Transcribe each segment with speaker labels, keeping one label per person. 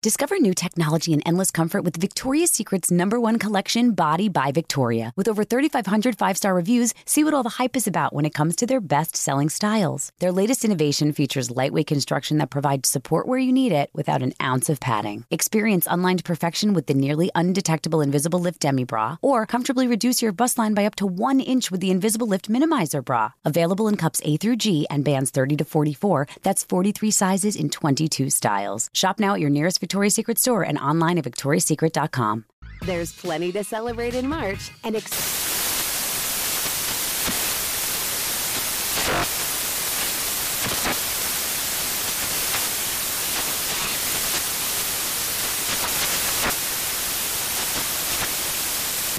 Speaker 1: Discover new technology and endless comfort with Victoria's Secret's number one collection, Body by Victoria. With over 3,500 five star reviews, see what all the hype is about when it comes to their best selling styles. Their latest innovation features lightweight construction that provides support where you need it without an ounce of padding. Experience unlined perfection with the nearly undetectable Invisible Lift Demi Bra, or comfortably reduce your bust line by up to one inch with the Invisible Lift Minimizer Bra. Available in cups A through G and bands 30 to 44. That's 43 sizes in 22 styles. Shop now at your nearest Victoria's Secret store and online at victoriasecret.com.
Speaker 2: There's plenty to celebrate in March and ex-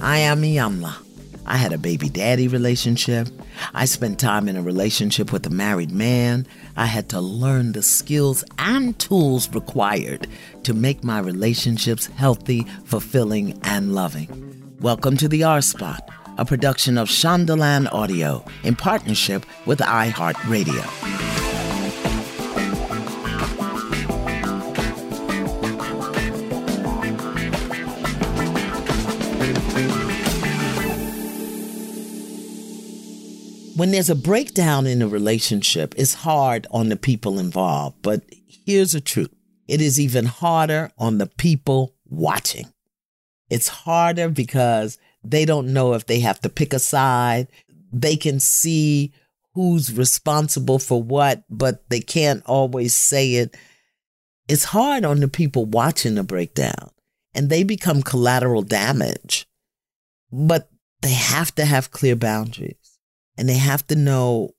Speaker 3: I am Iyanla. I had a baby daddy relationship. I spent time in a relationship with a married man. I had to learn the skills and tools required to make my relationships healthy, fulfilling, and loving. Welcome to the R Spot, a production of Shondaland Audio in partnership with iHeartRadio. When there's a breakdown in a relationship, it's hard on the people involved. But here's the truth it is even harder on the people watching. It's harder because they don't know if they have to pick a side. They can see who's responsible for what, but they can't always say it. It's hard on the people watching the breakdown and they become collateral damage. But they have to have clear boundaries and they have to know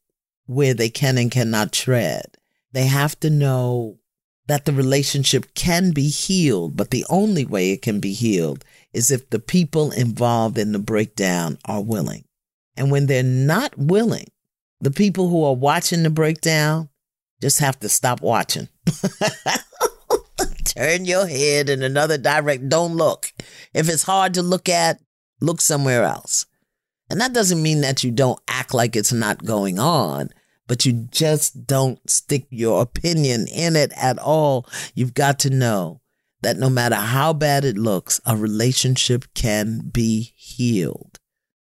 Speaker 3: where they can and cannot tread. They have to know that the relationship can be healed, but the only way it can be healed is if the people involved in the breakdown are willing. And when they're not willing, the people who are watching the breakdown just have to stop watching. Turn your head in another direction. Don't look. If it's hard to look at, look somewhere else. And that doesn't mean that you don't act like it's not going on, but you just don't stick your opinion in it at all. You've got to know that no matter how bad it looks, a relationship can be healed.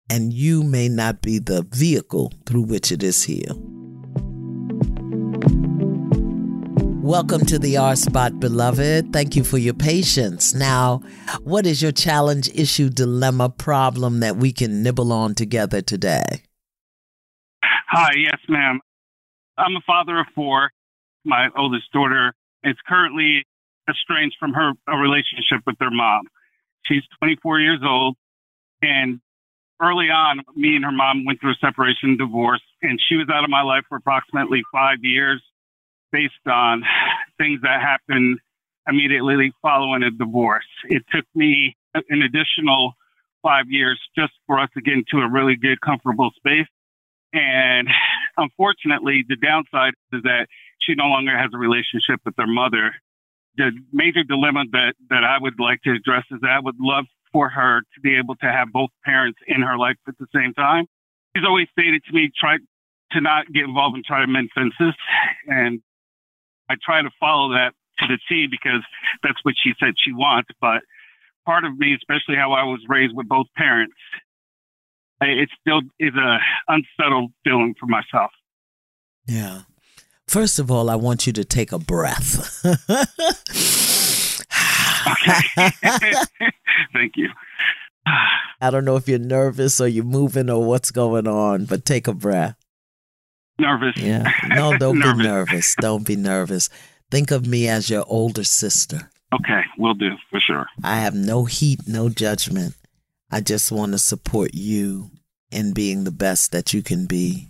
Speaker 3: And you may not be the vehicle through which it is healed. Welcome to the R Spot, beloved. Thank you for your patience. Now, what is your challenge, issue, dilemma, problem that we can nibble on together today?
Speaker 4: Hi, yes, ma'am. I'm a father of four. My oldest daughter is currently estranged from her relationship with her mom. She's 24 years old, and early on, me and her mom went through a separation divorce, and she was out of my life for approximately five years based on things that happened immediately following a divorce. It took me an additional five years just for us to get into a really good, comfortable space. And unfortunately, the downside is that she no longer has a relationship with her mother. The major dilemma that, that I would like to address is that I would love for her to be able to have both parents in her life at the same time. She's always stated to me, try to not get involved and try to mend fences. And I try to follow that to the T because that's what she said she wants. But part of me, especially how I was raised with both parents, it still is a unsettled feeling for myself.
Speaker 3: Yeah. First of all, I want you to take a breath.
Speaker 4: Thank you.
Speaker 3: I don't know if you're nervous or you're moving or what's going on, but take a breath.
Speaker 4: Nervous.
Speaker 3: Yeah. No, don't
Speaker 4: Nervous.
Speaker 3: be nervous. Don't be nervous. Think of me as your older sister.
Speaker 4: Okay, we'll do for sure.
Speaker 3: I have no heat, no judgment. I just want to support you in being the best that you can be.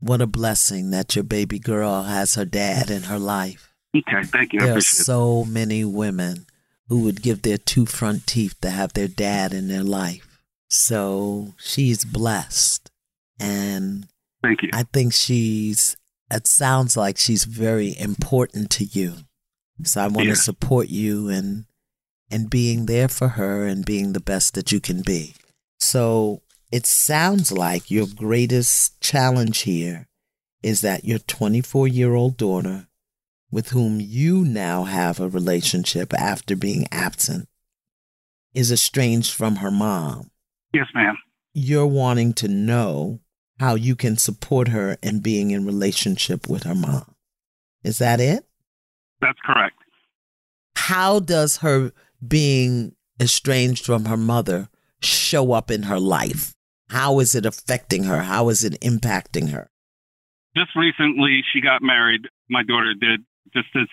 Speaker 3: What a blessing that your baby girl has her dad in her life.
Speaker 4: Okay, thank you.
Speaker 3: There are so many women who would give their two front teeth to have their dad in their life. So she's blessed. And
Speaker 4: Thank you.
Speaker 3: I think she's, it sounds like she's very important to you. So I want
Speaker 4: Yeah.
Speaker 3: to support you and and being there for her and being the best that you can be. So it sounds like your greatest challenge here is that your 24 year old daughter, with whom you now have a relationship after being absent, is estranged from her mom.
Speaker 4: Yes, ma'am.
Speaker 3: You're wanting to know how you can support her in being in relationship with her mom. Is that it?
Speaker 4: That's correct.
Speaker 3: how does her being estranged from her mother show up in her life? How is it affecting her? How is it impacting her?
Speaker 4: Just recently, she got married. My daughter did just this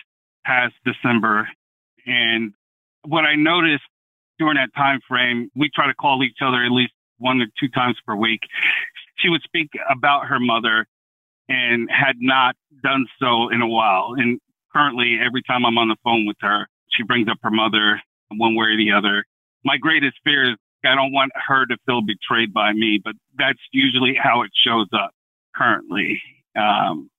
Speaker 4: past December. And what I noticed during that time frame, we try to call each other at least one or two times per week. She would speak about her mother and had not done so in a while. And currently, every time I'm on the phone with her, she brings up her mother one way or the other. My greatest fear is I don't want her to feel betrayed by me, but that's usually how it shows up currently. Um,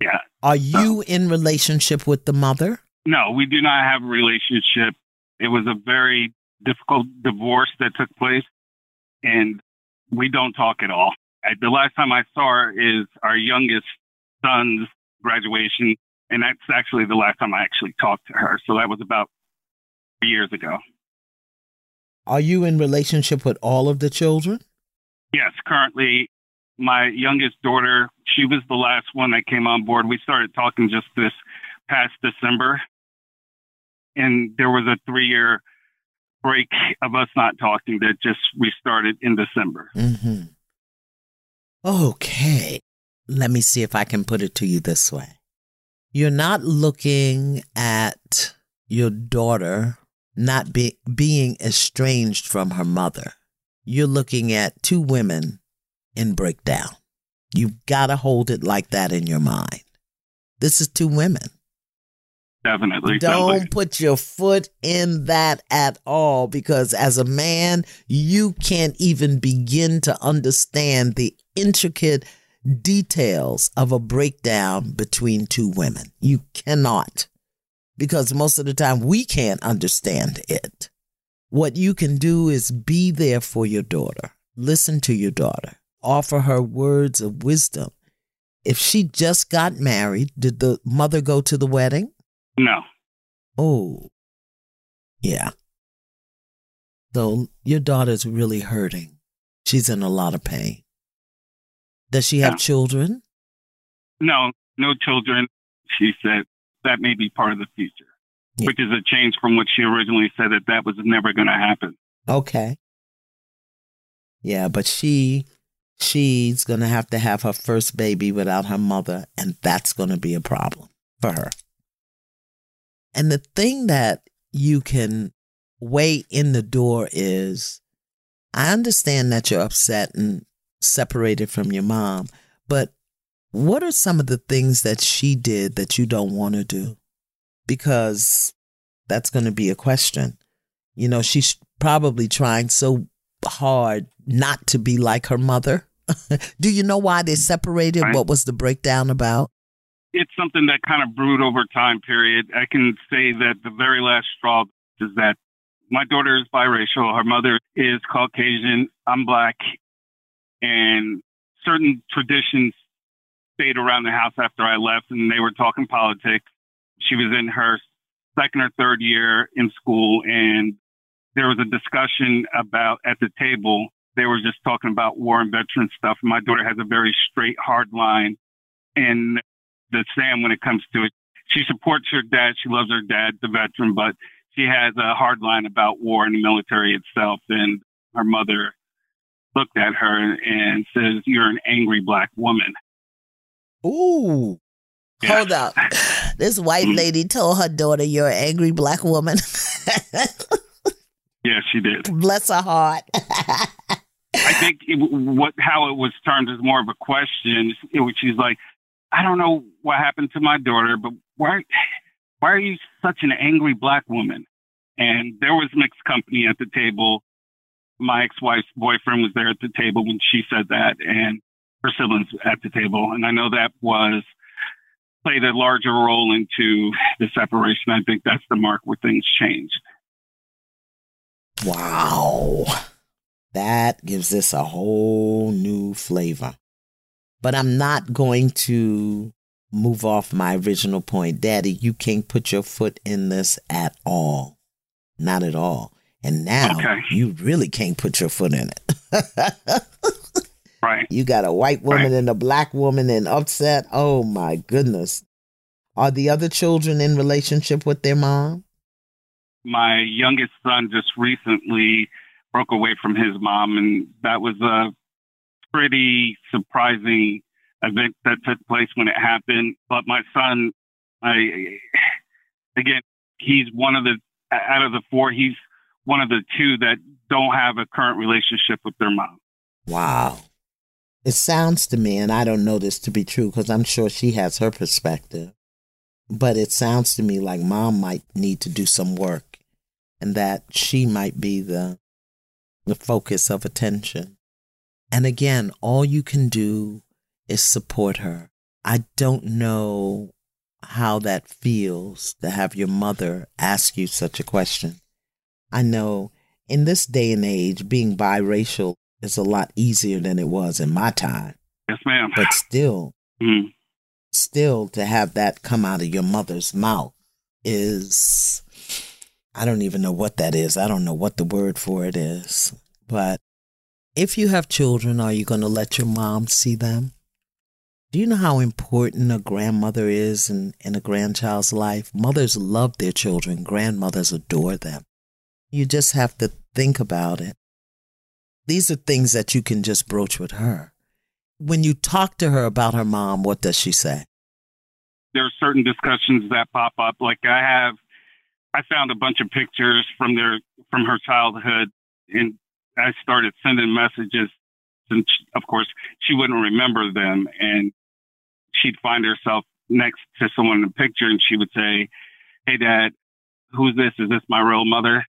Speaker 4: yeah.
Speaker 3: Are you in relationship with the mother?
Speaker 4: No, we do not have a relationship. It was a very difficult divorce that took place, and we don't talk at all. Uh, The last time I saw her is our youngest son's graduation, and that's actually the last time I actually talked to her. So that was about three years ago.
Speaker 3: Are you in relationship with all of the children?
Speaker 4: Yes, currently, my youngest daughter, she was the last one that came on board. We started talking just this past December, and there was a three year break of us not talking that just restarted in December.
Speaker 3: Mm-hmm. Okay. Let me see if I can put it to you this way. You're not looking at your daughter not be, being estranged from her mother. You're looking at two women in breakdown. You've got to hold it like that in your mind. This is two women.
Speaker 4: Definitely.
Speaker 3: Don't put your foot in that at all because as a man, you can't even begin to understand the intricate details of a breakdown between two women. You cannot because most of the time we can't understand it. What you can do is be there for your daughter, listen to your daughter, offer her words of wisdom. If she just got married, did the mother go to the wedding?
Speaker 4: No.
Speaker 3: Oh, yeah. So your daughter's really hurting. She's in a lot of pain. Does she have
Speaker 4: Yeah.
Speaker 3: children?
Speaker 4: No, no children. She said that may be part of the future,
Speaker 3: Yeah.
Speaker 4: which is a change from what she originally said that that was never going to happen.
Speaker 3: Okay. Yeah, but she she's going to have to have her first baby without her mother and that's going to be a problem for her. And the thing that you can weigh in the door is I understand that you're upset and separated from your mom, but what are some of the things that she did that you don't want to do? Because that's going to be a question. You know, she's probably trying so hard not to be like her mother. do you know why they separated? What was the breakdown about?
Speaker 4: It's something that kind of brewed over time period. I can say that the very last straw is that my daughter is biracial. Her mother is Caucasian. I'm black. And certain traditions stayed around the house after I left and they were talking politics. She was in her second or third year in school and there was a discussion about at the table. They were just talking about war and veteran stuff. My daughter has a very straight, hard line. And the Sam when it comes to it. She supports her dad. She loves her dad, the veteran, but she has a hard line about war and the military itself. And her mother looked at her and says, You're an angry black woman.
Speaker 3: Ooh.
Speaker 4: Yeah.
Speaker 3: Hold up. This white
Speaker 4: Mhm.
Speaker 3: lady told her daughter you're an angry black woman.
Speaker 4: Yeah, she did.
Speaker 3: Bless her heart.
Speaker 4: I think it, what how it was termed is more of a question. It she's like, I don't know what happened to my daughter, but why why are you such an angry black woman? And there was mixed company at the table. My ex-wife's boyfriend was there at the table when she said that, and her siblings at the table. And I know that was played a larger role into the separation. I think that's the mark where things changed.
Speaker 3: Wow. That gives this a whole new flavor. But I'm not going to move off my original point. Daddy, you can't put your foot in this at all. Not at all. And now
Speaker 4: Okay.
Speaker 3: you really can't put your foot in it.
Speaker 4: Right.
Speaker 3: you got a white woman
Speaker 4: Right.
Speaker 3: and a black woman and upset. Oh my goodness. Are the other children in relationship with their mom?
Speaker 4: my youngest son just recently broke away from his mom, and that was a pretty surprising event that took place when it happened. But my son, I again, he's one of the out of the four, he's one of the two that don't have a current relationship with their mom.
Speaker 3: Wow. It sounds to me, and I don't know this to be true because I'm sure she has her perspective, but it sounds to me like mom might need to do some work and that she might be the, the focus of attention. And again, all you can do is support her. I don't know how that feels to have your mother ask you such a question. I know in this day and age, being biracial is a lot easier than it was in my time.
Speaker 4: Yes, ma'am.
Speaker 3: But still,
Speaker 4: Mm.
Speaker 3: still to have that come out of your mother's mouth is, I don't even know what that is. I don't know what the word for it is. But if you have children, are you going to let your mom see them? Do you know how important a grandmother is in, in a grandchild's life? Mothers love their children, grandmothers adore them. You just have to think about it. These are things that you can just broach with her. When you talk to her about her mom, what does she say?
Speaker 4: there are certain discussions that pop up. Like I have, I found a bunch of pictures from their from her childhood, and I started sending messages. And sh- of course, she wouldn't remember them, and she'd find herself next to someone in the picture, and she would say, "Hey, Dad, who's this? Is this my real mother?"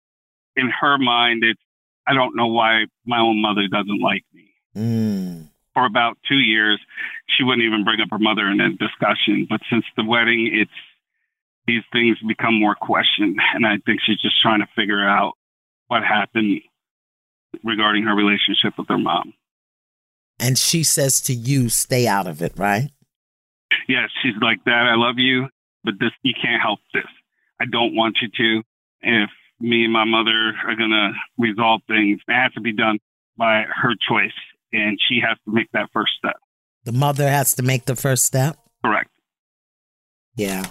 Speaker 4: In her mind, it's I don't know why my own mother doesn't like me
Speaker 3: Mm.
Speaker 4: for about two years, she wouldn't even bring up her mother in a discussion. But since the wedding, it's these things become more questioned, and I think she's just trying to figure out what happened regarding her relationship with her mom.
Speaker 3: And she says to you, stay out of it, right?
Speaker 4: Yes, she's like, Dad, I love you, but this you can't help this. I don't want you to. If me and my mother are gonna resolve things, it has to be done by her choice, and she has to make that first step.
Speaker 3: The mother has to make the first step.
Speaker 4: Correct.
Speaker 3: Yeah.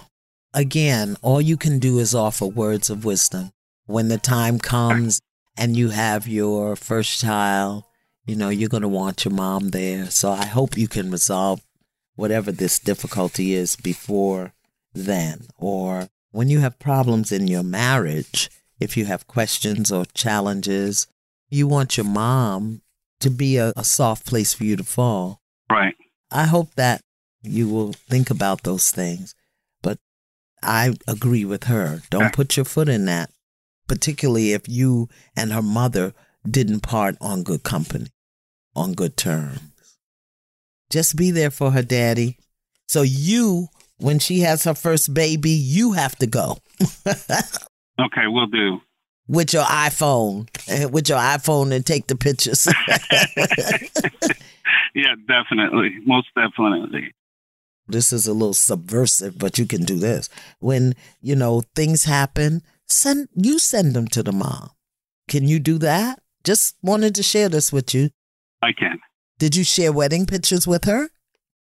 Speaker 3: Again, all you can do is offer words of wisdom. When the time comes and you have your first child, you know, you're going to want your mom there. So I hope you can resolve whatever this difficulty is before then. Or when you have problems in your marriage, if you have questions or challenges, you want your mom to be a, a soft place for you to fall.
Speaker 4: Right.
Speaker 3: I hope that you will think about those things. But I agree with her. Don't put your foot in that, particularly if you and her mother didn't part on good company, on good terms. Just be there for her, daddy. So you, when she has her first baby, you have to go
Speaker 4: Okay, we'll do.
Speaker 3: with your iPhone, with your iPhone and take the pictures.
Speaker 4: yeah, definitely. Most definitely.
Speaker 3: this is a little subversive, but you can do this. When, you know, things happen, send you send them to the mom. Can you do that? Just wanted to share this with you.
Speaker 4: I can.
Speaker 3: Did you share wedding pictures with her?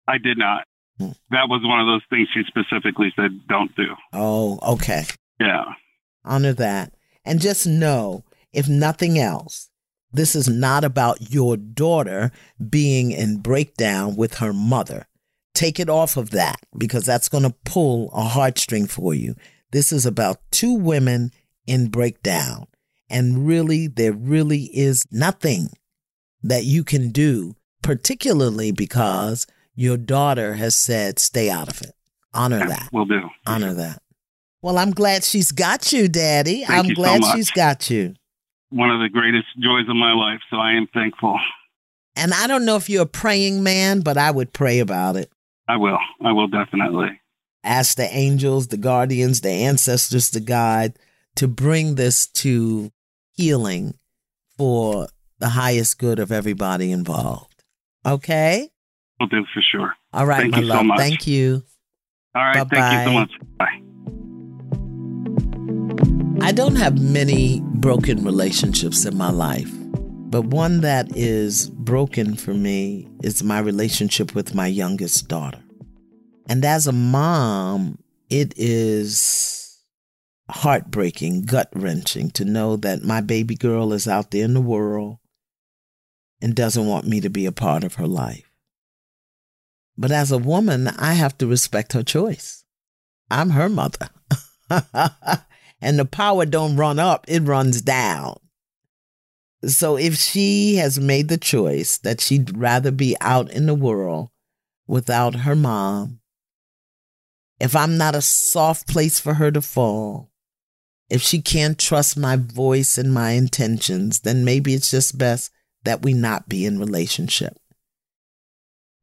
Speaker 4: I did not.
Speaker 3: Hmm.
Speaker 4: That was one of those things she specifically said don't do.
Speaker 3: Oh, okay.
Speaker 4: Yeah.
Speaker 3: Honor that. And just know, if nothing else, this is not about your daughter being in breakdown with her mother. take it off of that because that's going to pull a heartstring for you. This is about two women in breakdown. And really, there really is nothing that you can do, particularly because your daughter has said, stay out of it. Honor
Speaker 4: Yeah,
Speaker 3: that.
Speaker 4: Will do.
Speaker 3: Honor that. Well, I'm glad she's got you, Daddy.
Speaker 4: Thank
Speaker 3: I'm
Speaker 4: you so
Speaker 3: glad
Speaker 4: much.
Speaker 3: she's got you.
Speaker 4: One of the greatest joys of my life. So I am thankful.
Speaker 3: And I don't know if you're a praying man, but I would pray about it.
Speaker 4: I will. I will definitely.
Speaker 3: Ask the angels, the guardians, the ancestors, the God to bring this to healing for the highest good of everybody involved. Okay?
Speaker 4: Will do for sure.
Speaker 3: All right,
Speaker 4: Thank
Speaker 3: my
Speaker 4: you so
Speaker 3: love.
Speaker 4: much.
Speaker 3: Thank you.
Speaker 4: All right. Thank you so much. Bye.
Speaker 3: I don't have many broken relationships in my life, but one that is broken for me is my relationship with my youngest daughter. And as a mom, it is heartbreaking, gut wrenching to know that my baby girl is out there in the world and doesn't want me to be a part of her life. But as a woman, I have to respect her choice. I'm her mother. and the power don't run up, it runs down. So if she has made the choice that she'd rather be out in the world without her mom, if I'm not a soft place for her to fall, if she can't trust my voice and my intentions, then maybe it's just best that we not be in relationship.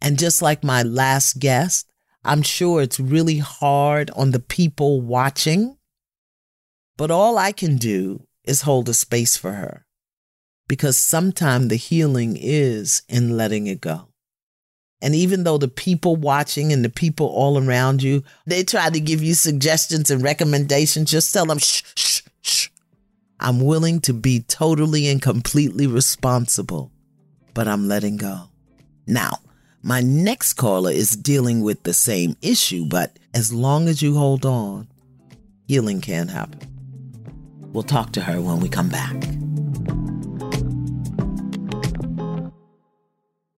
Speaker 3: And just like my last guest, I'm sure it's really hard on the people watching, but all I can do is hold a space for her because sometimes the healing is in letting it go. And even though the people watching and the people all around you, they try to give you suggestions and recommendations, just tell them, shh, shh, shh. I'm willing to be totally and completely responsible, but I'm letting go. Now, my next caller is dealing with the same issue, but as long as you hold on, healing can happen. We'll talk to her when we come back.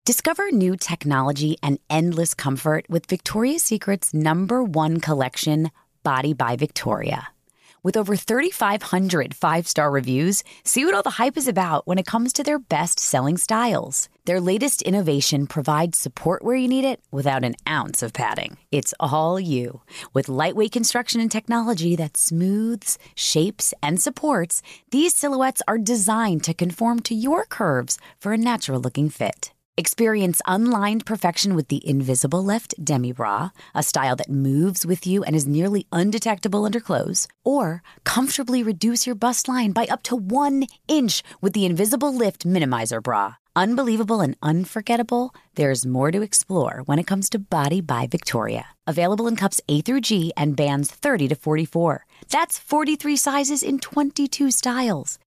Speaker 1: Discover new technology and endless comfort with Victoria's Secret's number one collection, Body by Victoria. With over 3,500 five star reviews, see what all the hype is about when it comes to their best selling styles. Their latest innovation provides support where you need it without an ounce of padding. It's all you. With lightweight construction and technology that smooths, shapes, and supports, these silhouettes are designed to conform to your curves for a natural looking fit. Experience unlined perfection with the Invisible Lift Demi Bra, a style that moves with you and is nearly undetectable under clothes. Or comfortably reduce your bust line by up to one inch with the Invisible Lift Minimizer Bra. Unbelievable and unforgettable, there's more to explore when it comes to Body by Victoria. Available in cups A through G and bands 30 to 44. That's 43 sizes in 22 styles.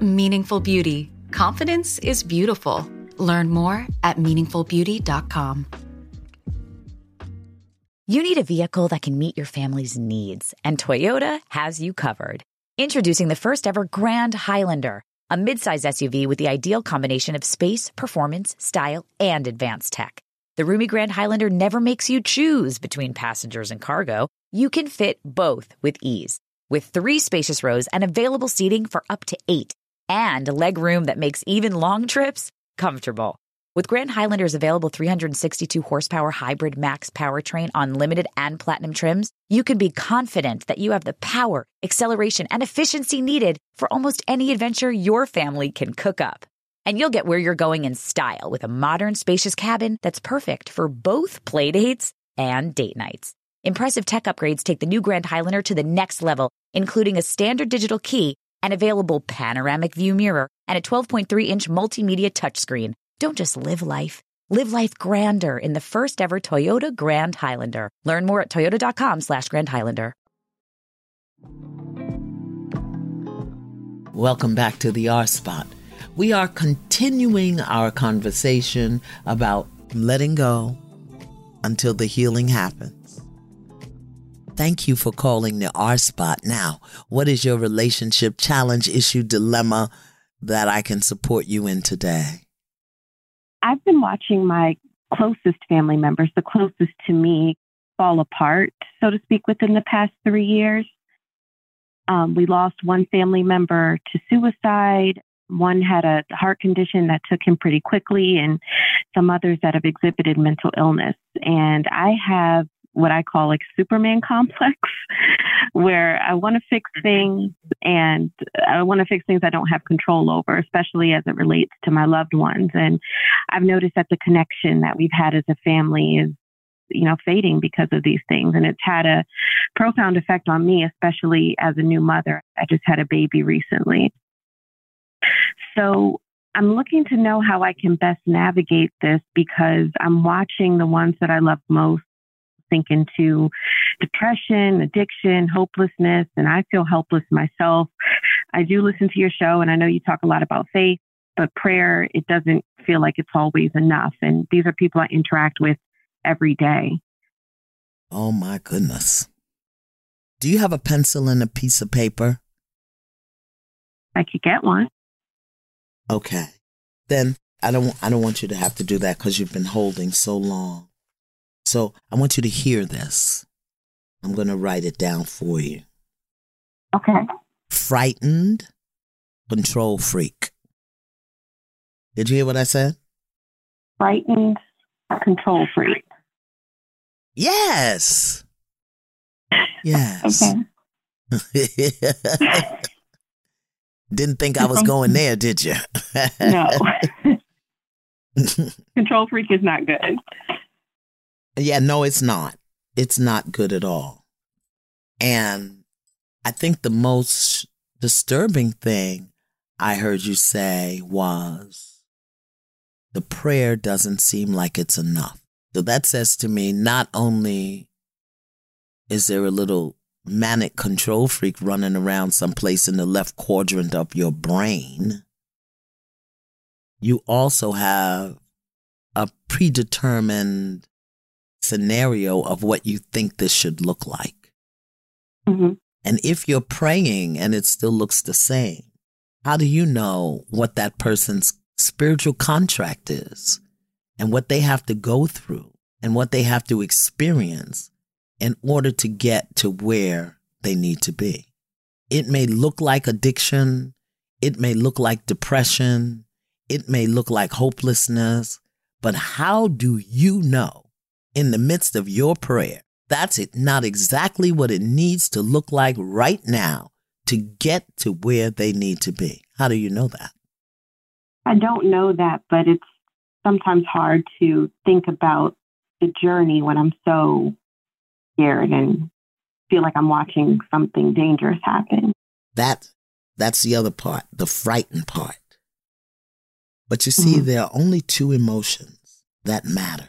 Speaker 5: Meaningful Beauty. Confidence is beautiful. Learn more at meaningfulbeauty.com.
Speaker 1: You need a vehicle that can meet your family's needs, and Toyota has you covered. Introducing the first ever Grand Highlander, a midsize SUV with the ideal combination of space, performance, style, and advanced tech. The roomy Grand Highlander never makes you choose between passengers and cargo. You can fit both with ease. With three spacious rows and available seating for up to eight, and leg room that makes even long trips comfortable. With Grand Highlander's available 362 horsepower hybrid max powertrain on limited and platinum trims, you can be confident that you have the power, acceleration, and efficiency needed for almost any adventure your family can cook up. And you'll get where you're going in style with a modern, spacious cabin that's perfect for both play dates and date nights. Impressive tech upgrades take the new Grand Highlander to the next level, including a standard digital key, an available panoramic view mirror, and a 12.3 inch multimedia touchscreen. Don't just live life, Live life grander in the first ever Toyota Grand Highlander. Learn more at toyota.com slash Grand Highlander.
Speaker 3: Welcome back to the R Spot. We are continuing our conversation about letting go until the healing happens. Thank you for calling the R Spot. Now, what is your relationship challenge, issue, dilemma that I can support you in today?
Speaker 6: I've been watching my closest family members, the closest to me, fall apart, so to speak, within the past three years. Um, we lost one family member to suicide. One had a heart condition that took him pretty quickly, and some others that have exhibited mental illness. And I have what I call like Superman complex, where I want to fix mm-hmm. things and I want to fix things I don't have control over, especially as it relates to my loved ones. And I've noticed that the connection that we've had as a family is you know, fading because of these things. And it's had a profound effect on me, especially as a new mother. I just had a baby recently. So I'm looking to know how I can best navigate this because I'm watching the ones that I love most sink into depression, addiction, hopelessness, and I feel helpless myself. I do listen to your show and I know you talk a lot about faith, but prayer, it doesn't feel like it's always enough. And these are people I interact with every day.
Speaker 3: Oh my goodness. Do you have a pencil and a piece of paper?
Speaker 6: I could get one.
Speaker 3: Okay. Then I don't I don't want you to have to do that cuz you've been holding so long. So, I want you to hear this. I'm going to write it down for you.
Speaker 6: Okay.
Speaker 3: Frightened control freak. Did you hear what I said?
Speaker 6: Frightened control freak.
Speaker 3: Yes. Yes.
Speaker 6: Okay.
Speaker 3: Didn't think I was going there, did you?
Speaker 6: no. control freak is not good.
Speaker 3: Yeah, no, it's not. It's not good at all. And I think the most disturbing thing I heard you say was the prayer doesn't seem like it's enough. So that says to me, not only is there a little manic control freak running around someplace in the left quadrant of your brain, you also have a predetermined scenario of what you think this should look like.
Speaker 6: Mm-hmm.
Speaker 3: And if you're praying and it still looks the same, how do you know what that person's spiritual contract is and what they have to go through and what they have to experience in order to get to where they need to be? It may look like addiction. It may look like depression. It may look like hopelessness. But how do you know in the midst of your prayer. That's it, not exactly what it needs to look like right now to get to where they need to be. How do you know that?
Speaker 6: I don't know that, but it's sometimes hard to think about the journey when I'm so scared and feel like I'm watching something dangerous happen.
Speaker 3: That that's the other part, the frightened part. But you see, mm-hmm. there are only two emotions that matter.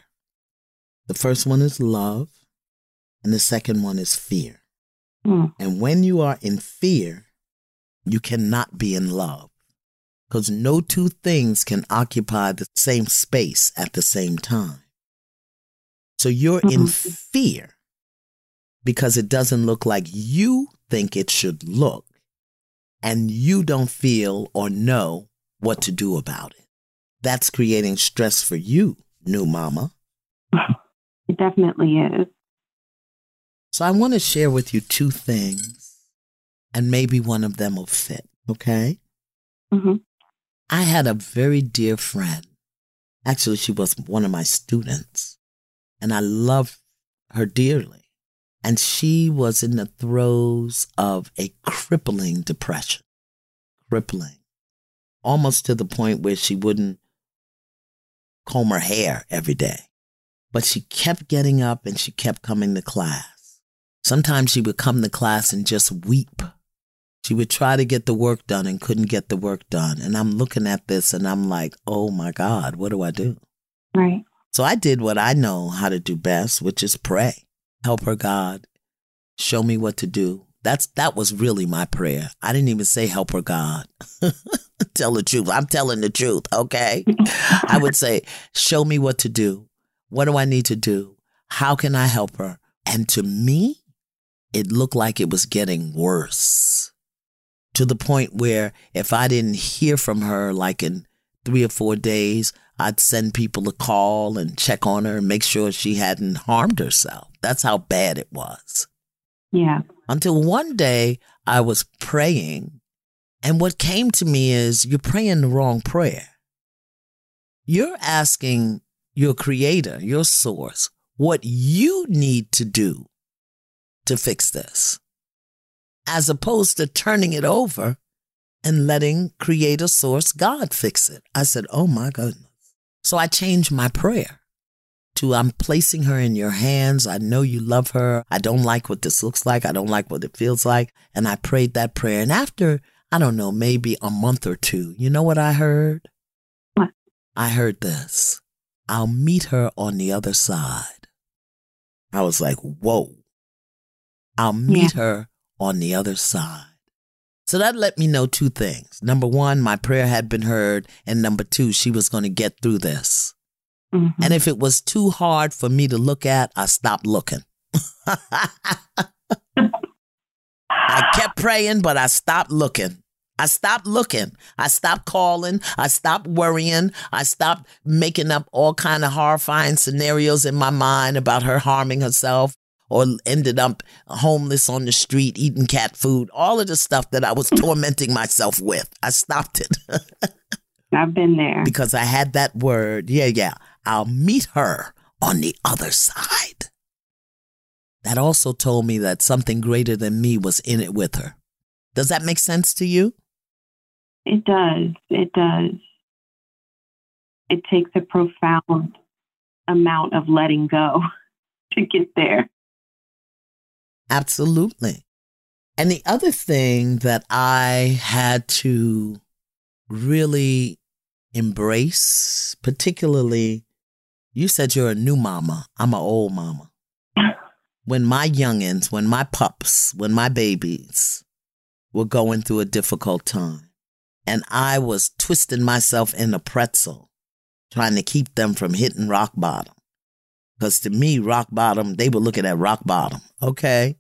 Speaker 3: The first one is love, and the second one is fear.
Speaker 6: Mm.
Speaker 3: And when you are in fear, you cannot be in love because no two things can occupy the same space at the same time. So you're mm-hmm. in fear because it doesn't look like you think it should look, and you don't feel or know what to do about it. That's creating stress for you, new mama.
Speaker 6: It definitely is.
Speaker 3: So I want to share with you two things, and maybe one of them will fit, okay?
Speaker 6: Mm-hmm.
Speaker 3: I had a very dear friend. Actually, she was one of my students, and I loved her dearly. And she was in the throes of a crippling depression, crippling, almost to the point where she wouldn't comb her hair every day. But she kept getting up and she kept coming to class. Sometimes she would come to class and just weep. She would try to get the work done and couldn't get the work done. And I'm looking at this and I'm like, oh my God, what do I do?
Speaker 6: Right.
Speaker 3: So I did what I know how to do best, which is pray. Help her, God. Show me what to do. That's that was really my prayer. I didn't even say help her, God. Tell the truth. I'm telling the truth, okay? I would say, show me what to do. What do I need to do? How can I help her? And to me, it looked like it was getting worse to the point where if I didn't hear from her like in three or four days, I'd send people a call and check on her and make sure she hadn't harmed herself. That's how bad it was.
Speaker 6: Yeah.
Speaker 3: Until one day I was praying, and what came to me is you're praying the wrong prayer. You're asking your creator, your source, what you need to do to fix this, as opposed to turning it over and letting creator source God fix it. I said, Oh my goodness. So I changed my prayer to I'm placing her in your hands. I know you love her. I don't like what this looks like. I don't like what it feels like. And I prayed that prayer. And after, I don't know, maybe a month or two, you know what I heard?
Speaker 6: What?
Speaker 3: I heard this. I'll meet her on the other side. I was like, whoa. I'll meet yeah. her on the other side. So that let me know two things. Number one, my prayer had been heard. And number two, she was going to get through this. Mm-hmm. And if it was too hard for me to look at, I stopped looking. I kept praying, but I stopped looking. I stopped looking. I stopped calling. I stopped worrying. I stopped making up all kind of horrifying scenarios in my mind about her harming herself or ended up homeless on the street eating cat food, all of the stuff that I was tormenting myself with. I stopped it.
Speaker 6: I've been there.
Speaker 3: Because I had that word. Yeah, yeah. I'll meet her on the other side. That also told me that something greater than me was in it with her. Does that make sense to you?
Speaker 6: It does. It does. It takes a profound amount of letting go to get there.
Speaker 3: Absolutely. And the other thing that I had to really embrace, particularly, you said you're a new mama. I'm an old mama. When my youngins, when my pups, when my babies were going through a difficult time, and I was twisting myself in a pretzel, trying to keep them from hitting rock bottom. Because to me, rock bottom, they were looking at rock bottom. Okay.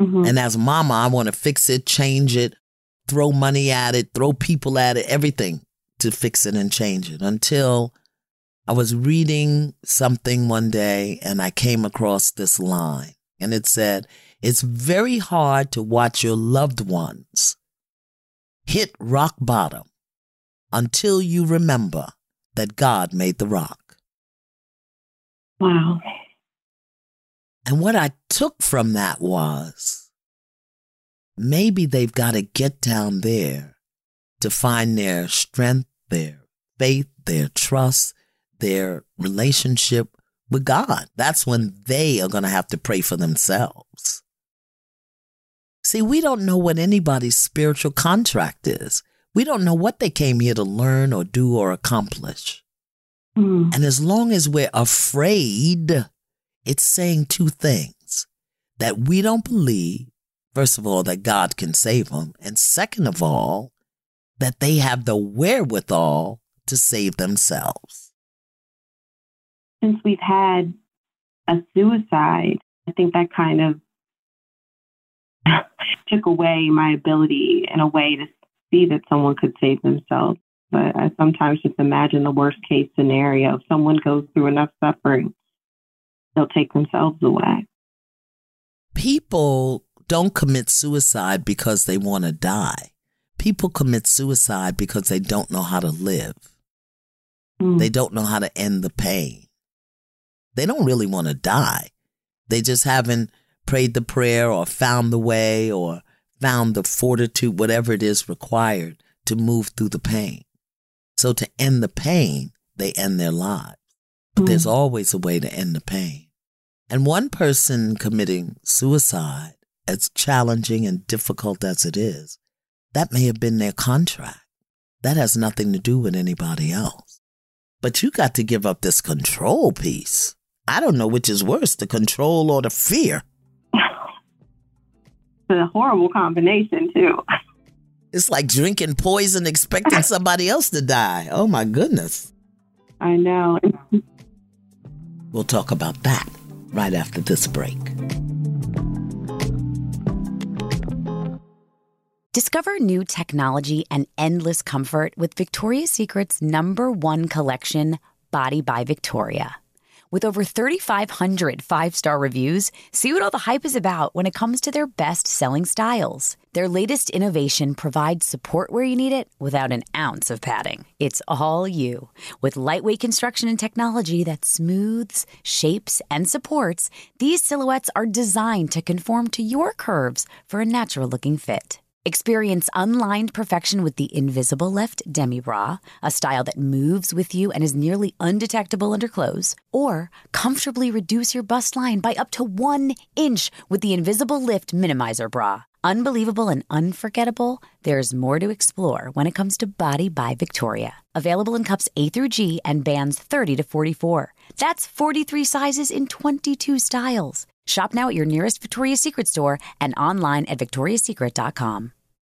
Speaker 3: Mm-hmm. And as mama, I want to fix it, change it, throw money at it, throw people at it, everything to fix it and change it until I was reading something one day and I came across this line and it said, it's very hard to watch your loved ones hit rock bottom until you remember that God made the rock.
Speaker 6: Wow.
Speaker 3: And what I took from that was maybe they've got to get down there to find their strength, their faith, their trust, their relationship with God. That's when they are going to have to pray for themselves. See, we don't know what anybody's spiritual contract is. We don't know what they came here to learn or do or accomplish. Mm. And as long as we're afraid it's saying two things that we don't believe, first of all, that God can save them, and second of all, that they have the wherewithal to save themselves.
Speaker 6: Since we've had a suicide, I think that kind of took away my ability in a way to see that someone could save themselves. But I sometimes just imagine the worst case scenario. If someone goes through enough suffering they'll take themselves away.
Speaker 3: People don't commit suicide because they want to die. People commit suicide because they don't know how to live. Mm. They don't know how to end the pain. They don't really want to die. They just haven't prayed the prayer or found the way or found the fortitude, whatever it is required to move through the pain. So to end the pain, they end their lives. But mm. there's always a way to end the pain. And one person committing suicide, as challenging and difficult as it is, that may have been their contract. That has nothing to do with anybody else. But you got to give up this control piece. I don't know which is worse, the control or the fear.
Speaker 6: It's a horrible combination, too.
Speaker 3: It's like drinking poison, expecting somebody else to die. Oh my goodness.
Speaker 6: I know.
Speaker 3: We'll talk about that right after this break.
Speaker 1: Discover new technology and endless comfort with Victoria's Secret's number one collection, Body by Victoria. With over 3,500 five star reviews, see what all the hype is about when it comes to their best selling styles. Their latest innovation provides support where you need it without an ounce of padding. It's all you. With lightweight construction and technology that smooths, shapes, and supports, these silhouettes are designed to conform to your curves for a natural looking fit. Experience unlined perfection with the Invisible Lift Demi Bra, a style that moves with you and is nearly undetectable under clothes. Or comfortably reduce your bust line by up to one inch with the Invisible Lift Minimizer Bra. Unbelievable and unforgettable, there's more to explore when it comes to Body by Victoria. Available in cups A through G and bands 30 to 44. That's 43 sizes in 22 styles. Shop now at your nearest Victoria's Secret store and online at victoriassecret.com.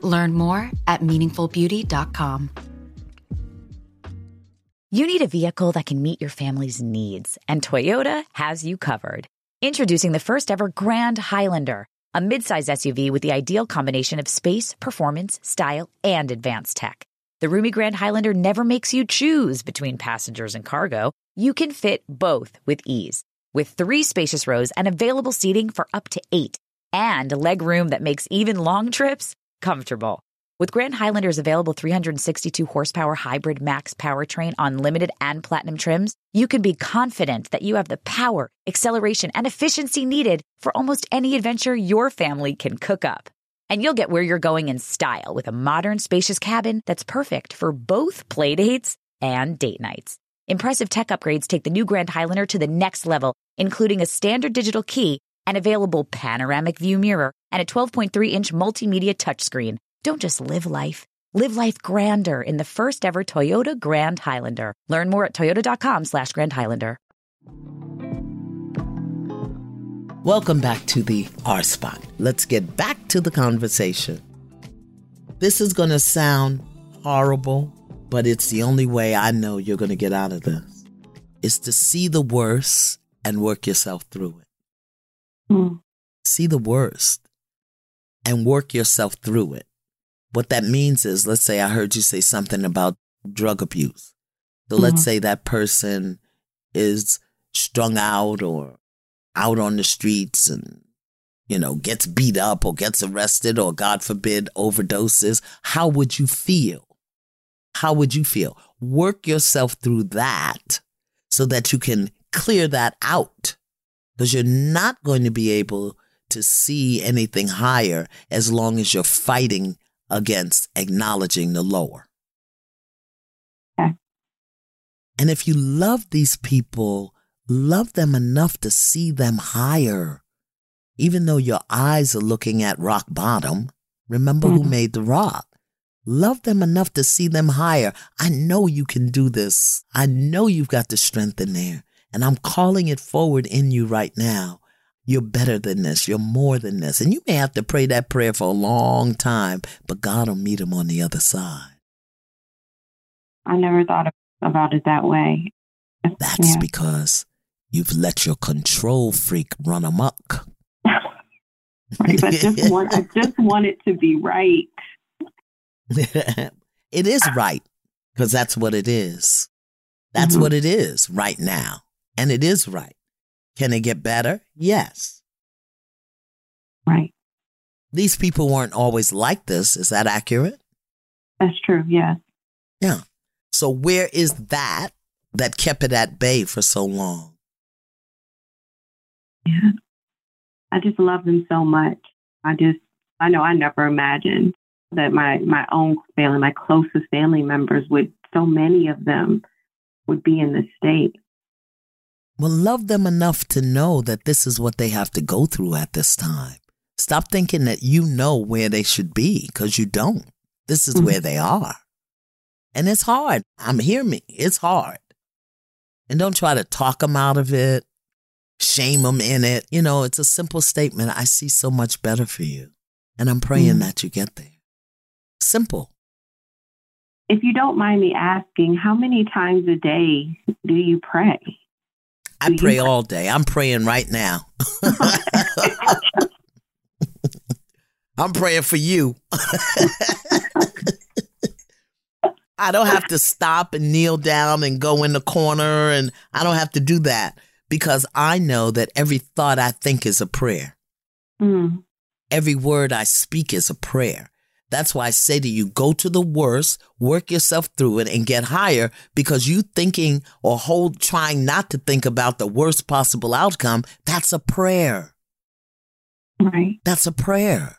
Speaker 5: Learn more at meaningfulbeauty.com.
Speaker 1: You need a vehicle that can meet your family's needs, and Toyota has you covered. Introducing the first ever Grand Highlander, a midsize SUV with the ideal combination of space, performance, style, and advanced tech. The roomy Grand Highlander never makes you choose between passengers and cargo. You can fit both with ease. With three spacious rows and available seating for up to eight, and leg room that makes even long trips comfortable. With Grand Highlander's available 362 horsepower hybrid max powertrain on limited and platinum trims, you can be confident that you have the power, acceleration, and efficiency needed for almost any adventure your family can cook up. And you'll get where you're going in style with a modern, spacious cabin that's perfect for both playdates and date nights. Impressive tech upgrades take the new Grand Highlander to the next level, including a standard digital key, an available panoramic view mirror, and a 12.3 inch multimedia touchscreen. Don't just live life. Live life grander in the first ever Toyota Grand Highlander. Learn more at toyota.com slash Grand Highlander.
Speaker 3: Welcome back to the R Spot. Let's get back to the conversation. This is going to sound horrible, but it's the only way I know you're going to get out of this. Is to see the worst and work yourself through it.
Speaker 6: Mm.
Speaker 3: See the worst and work yourself through it. What that means is, let's say I heard you say something about drug abuse. So
Speaker 6: Mhm.
Speaker 3: let's say that person is strung out or out on the streets and, you know, gets beat up or gets arrested or, God forbid, overdoses. How would you feel? How would you feel? Work yourself through that so that you can clear that out because you're not going to be able to see anything higher as long as you're fighting against acknowledging the lower.
Speaker 6: Okay.
Speaker 3: And if you love these people, love them enough to see them higher. Even though your eyes are looking at rock bottom, remember who
Speaker 6: Mhm.
Speaker 3: made the rock. Love them enough to see them higher. I know you can do this. I know you've got the strength in there. And I'm calling it forward in you right now. You're better than this. You're more than this. And you may have to pray that prayer for a long time, but God will meet them on the other side.
Speaker 6: I never thought about it that way.
Speaker 3: That's
Speaker 6: Yeah.
Speaker 3: because you've let your control freak run amok.
Speaker 6: Right, I just want I just want it to be right.
Speaker 3: it is right because that's what it is. That's
Speaker 6: Mhm.
Speaker 3: what it is right now. And it is right. Can it get better? Yes.
Speaker 6: Right.
Speaker 3: These people weren't always like this. Is that accurate?
Speaker 6: That's true. Yes.
Speaker 3: Yeah. So where is that that kept it at bay for so long.
Speaker 6: Yeah. I just love them so much. I just, I know I never imagined that my, my own family, my closest family members would, so many of them would be in this state.
Speaker 3: Well, love them enough to know that this is what they have to go through at this time. Stop thinking that you know where they should be because you don't. This is mm-hmm. where they are. And it's hard. I'm hear me. It's hard. And don't try to talk them out of it, shame them in it. You know, it's a simple statement. I see so much better for you. And I'm praying mm-hmm. that you get there. Simple.
Speaker 6: If you don't mind me asking, how many times a day do you pray?
Speaker 3: I pray all day. I'm praying right now. I'm praying for you. I don't have to stop and kneel down and go in the corner, and I don't have to do that because I know that every thought I think is a prayer. Mm. Every word I speak is a prayer. That's why I say to you, go to the worst, work yourself through it and get higher because you thinking or hold, trying not to think about the worst possible outcome. That's a prayer.
Speaker 6: Right.
Speaker 3: That's a prayer.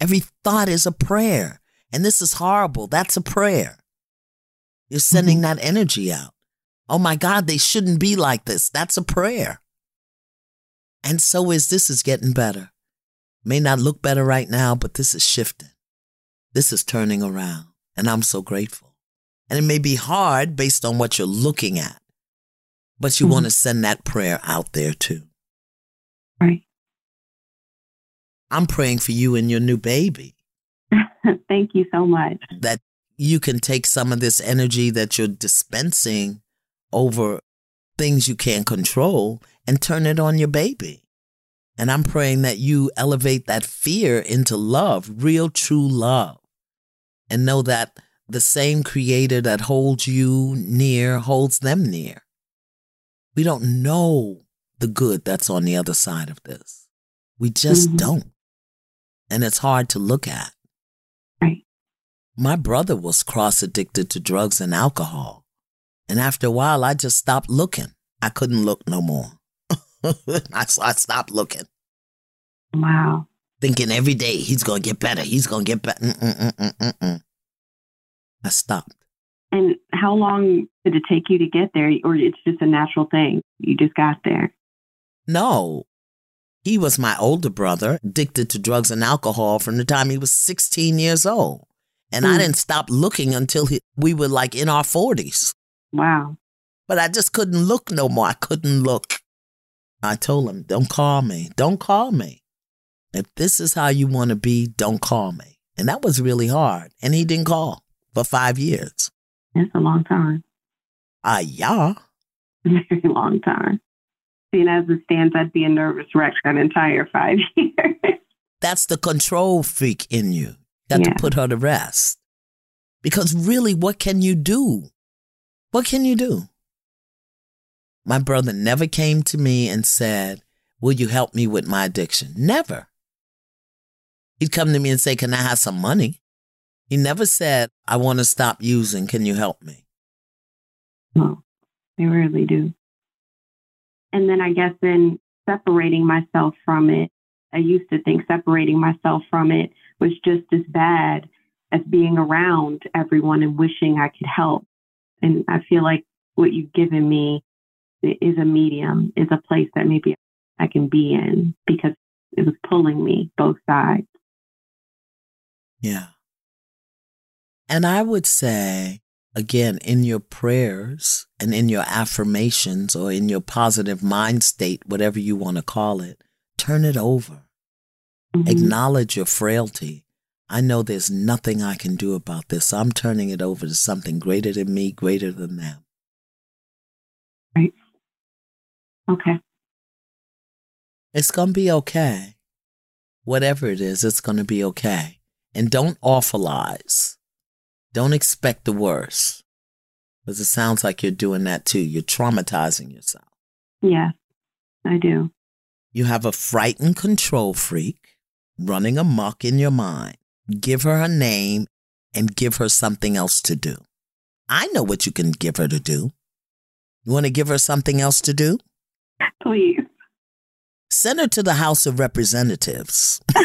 Speaker 3: Every thought is a prayer. And this is horrible. That's a prayer. You're sending mm-hmm. that energy out. Oh my God, they shouldn't be like this. That's a prayer. And so is this is getting better. May not look better right now, but this is shifting. This is turning around, and I'm so grateful. And it may be hard based on what you're looking at, but you mm-hmm. want to send that prayer out there too.
Speaker 6: Right.
Speaker 3: I'm praying for you and your new baby.
Speaker 6: Thank you so much.
Speaker 3: That you can take some of this energy that you're dispensing over things you can't control and turn it on your baby. And I'm praying that you elevate that fear into love, real, true love and know that the same creator that holds you near holds them near. We don't know the good that's on the other side of this. We just mm-hmm. don't. And it's hard to look at.
Speaker 6: Right.
Speaker 3: My brother was cross addicted to drugs and alcohol. And after a while, I just stopped looking. I couldn't look no more. I, I stopped looking.
Speaker 6: Wow
Speaker 3: thinking every day he's going to get better. He's going to get better. Mm-mm-mm-mm-mm. I stopped.
Speaker 6: And how long did it take you to get there? Or it's just a natural thing? You just got there?
Speaker 3: No. He was my older brother, addicted to drugs and alcohol from the time he was 16 years old. And mm. I hmm. didn't stop looking until he, we were like in our 40s.
Speaker 6: Wow.
Speaker 3: But I just couldn't look no more. I couldn't look. I told him, don't call me. Don't call me. If this is how you want to be, don't call me. And that was really hard. And he didn't call for five years.
Speaker 6: That's a long time.
Speaker 3: Ah, uh, yeah.
Speaker 6: Very long time. Seeing as it stands, I'd be a nervous wreck for an entire five years.
Speaker 3: That's the control freak in you. Got yeah. to put her to rest. Because really, what can you do? What can you do? My brother never came to me and said, Will you help me with my addiction? Never. He'd come to me and say, Can I have some money? He never said, I want to stop using. Can you help me?
Speaker 6: No, they rarely do. And then I guess in separating myself from it, I used to think separating myself from it was just as bad as being around everyone and wishing I could help. And I feel like what you've given me is a medium, is a place that maybe I can be in because it was pulling me both sides.
Speaker 3: Yeah. And I would say, again, in your prayers and in your affirmations or in your positive mind state, whatever you want to call it, turn it over. Mm-hmm. Acknowledge your frailty. I know there's nothing I can do about this. I'm turning it over to something greater than me, greater than them.
Speaker 6: Right. Okay.
Speaker 3: It's going to be okay. Whatever it is, it's going to be okay. And don't awfulize. Don't expect the worst. Because it sounds like you're doing that too. You're traumatizing yourself.
Speaker 6: Yeah, I do.
Speaker 3: You have a frightened control freak running amok in your mind. Give her a name and give her something else to do. I know what you can give her to do. You want to give her something else to do?
Speaker 6: Please.
Speaker 3: Send her to the House of Representatives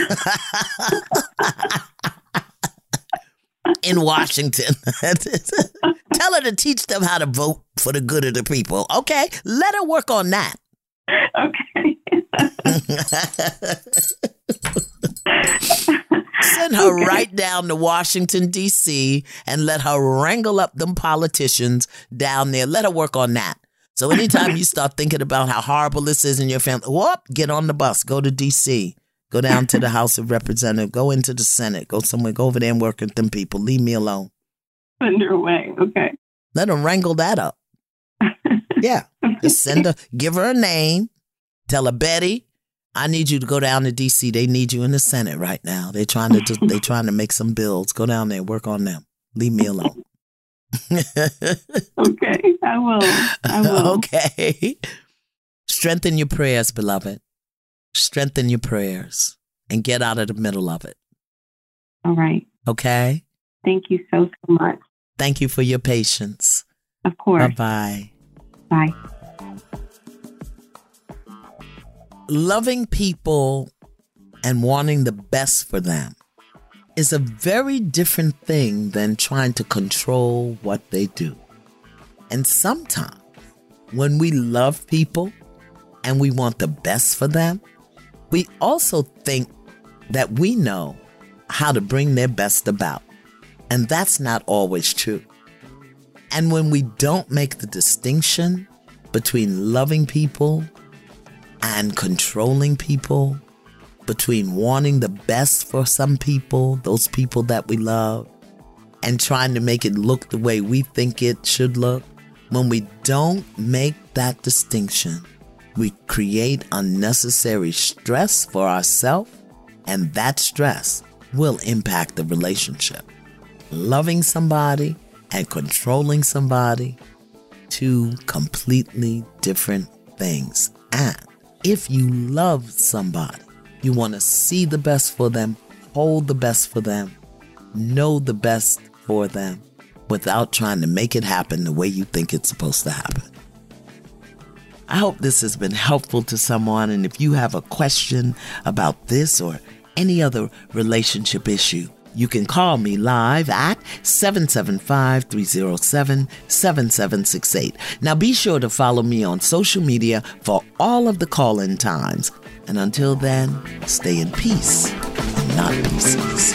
Speaker 3: in Washington. Tell her to teach them how to vote for the good of the people. Okay, let her work on that.
Speaker 6: Okay.
Speaker 3: Send her right down to Washington, D.C., and let her wrangle up them politicians down there. Let her work on that. So anytime you start thinking about how horrible this is in your family, whoop, get on the bus, go to D.C., go down to the House of Representatives, go into the Senate, go somewhere, go over there and work with them people. Leave me alone.
Speaker 6: Her. Okay.
Speaker 3: Let her wrangle that up. Yeah. Just send her, give her a name, tell her, Betty, I need you to go down to DC. They need you in the Senate right now. They're trying to just they're trying to make some bills. Go down there, work on them. Leave me alone.
Speaker 6: okay, I will. I will.
Speaker 3: okay. Strengthen your prayers, beloved. Strengthen your prayers and get out of the middle of it.
Speaker 6: All right.
Speaker 3: Okay?
Speaker 6: Thank you so, so much.
Speaker 3: Thank you for your patience.
Speaker 6: Of course.
Speaker 3: Bye bye.
Speaker 6: Bye.
Speaker 3: Loving people and wanting the best for them is a very different thing than trying to control what they do. And sometimes when we love people and we want the best for them, we also think that we know how to bring their best about. And that's not always true. And when we don't make the distinction between loving people and controlling people, between wanting the best for some people, those people that we love, and trying to make it look the way we think it should look, when we don't make that distinction, we create unnecessary stress for ourselves, and that stress will impact the relationship. Loving somebody and controlling somebody, two completely different things. And if you love somebody, you want to see the best for them, hold the best for them, know the best for them without trying to make it happen the way you think it's supposed to happen. I hope this has been helpful to someone. And if you have a question about this or any other relationship issue, you can call me live at 775 307 7768. Now be sure to follow me on social media for all of the call in times. And until then, stay in peace and not pieces.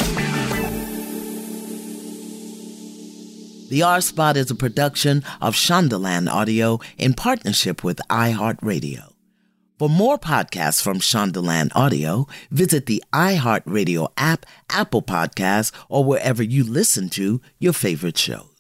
Speaker 3: The R Spot is a production of Shondaland Audio in partnership with iHeartRadio. For more podcasts from Shondaland Audio, visit the iHeartRadio app, Apple Podcasts, or wherever you listen to your favorite shows.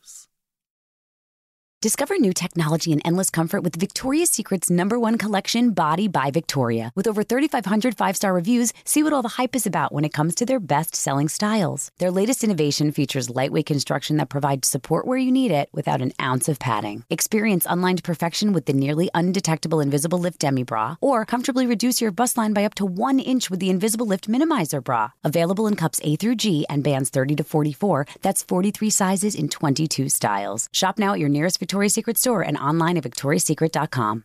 Speaker 1: Discover new technology and endless comfort with Victoria's Secret's number one collection, Body by Victoria. With over 3,500 five star reviews, see what all the hype is about when it comes to their best selling styles. Their latest innovation features lightweight construction that provides support where you need it without an ounce of padding. Experience unlined perfection with the nearly undetectable Invisible Lift Demi Bra, or comfortably reduce your bust line by up to one inch with the Invisible Lift Minimizer Bra. Available in cups A through G and bands 30 to 44. That's 43 sizes in 22 styles. Shop now at your nearest Victoria's Secret store and online at victoriassecret.com.